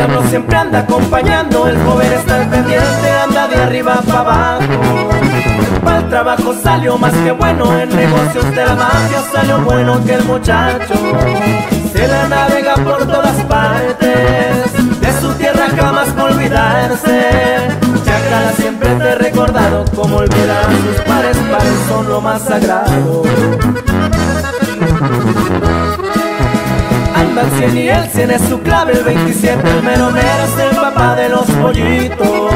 anda acompañando, el joven está al pendiente, anda de arriba para abajo. Para el trabajo salió más que bueno, en negocios de la mafia salió bueno que el muchacho. Se la navega por todas partes, de su tierra jamás por olvidarse. Chacala siempre te he recordado, como olvidar a sus pares, pares son lo más sagrado. Al 100 y el 100 es su clave, el 27 el mero mero es el papá de los pollitos.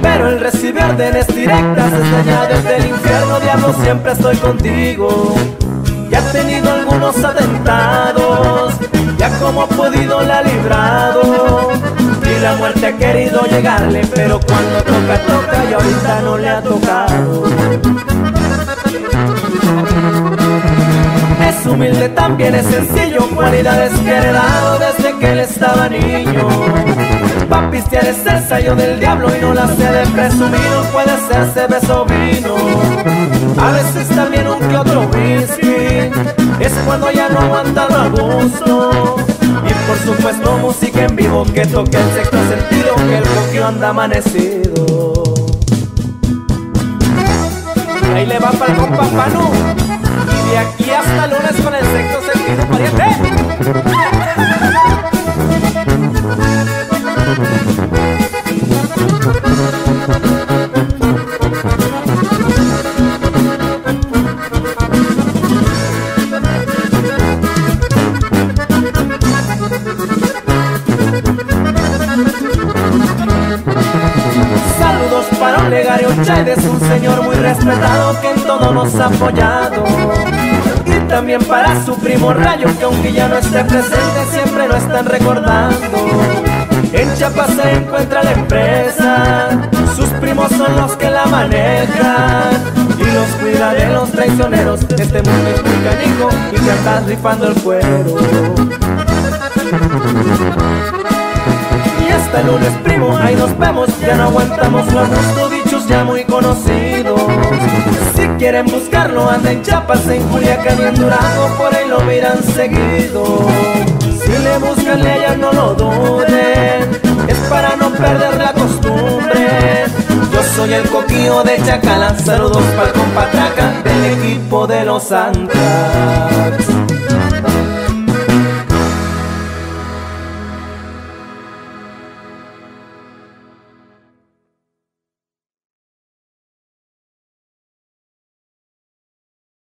Pero el recibir órdenes directas es allá desde el infierno, diablo, siempre estoy contigo. Ya ha tenido algunos atentados, ya como ha podido la ha librado. Y la muerte ha querido llegarle, pero cuando toca, toca y ahorita no le ha tocado. Humilde, también es sencillo, cualidades que he heredado desde que él estaba niño. Pa' es el del diablo y no la sé de presumido, puede serse beso vino. A veces también un que otro whisky, es cuando ya no aguanta a gusto. Y por supuesto música en vivo que toque el sexto sentido, que el coquio anda amanecido. Ahí le va para compa Panu. Y de aquí hasta lunes con el sexto sentido, pariente. Para Olegario Chávez, un señor muy respetado que en todo nos ha apoyado. Y también para su primo Rayo, que aunque ya no esté presente, siempre lo están recordando. En Chiapas se encuentra la empresa, sus primos son los que la manejan. Y los cuida de los traicioneros, este mundo es muy canijo y te andas rifando el cuero. El lunes, primo, ahí nos vemos. Ya no aguantamos los gusto dichos ya muy conocidos. Si quieren buscarlo, anda en Chiapas, en Culiacán y en Durango, por ahí lo miran seguido. Si le buscan, le hallan, no lo duden. Es para no perder la costumbre. Yo soy el coquillo de Chacala, saludos para el compatraca del equipo de los Antrax.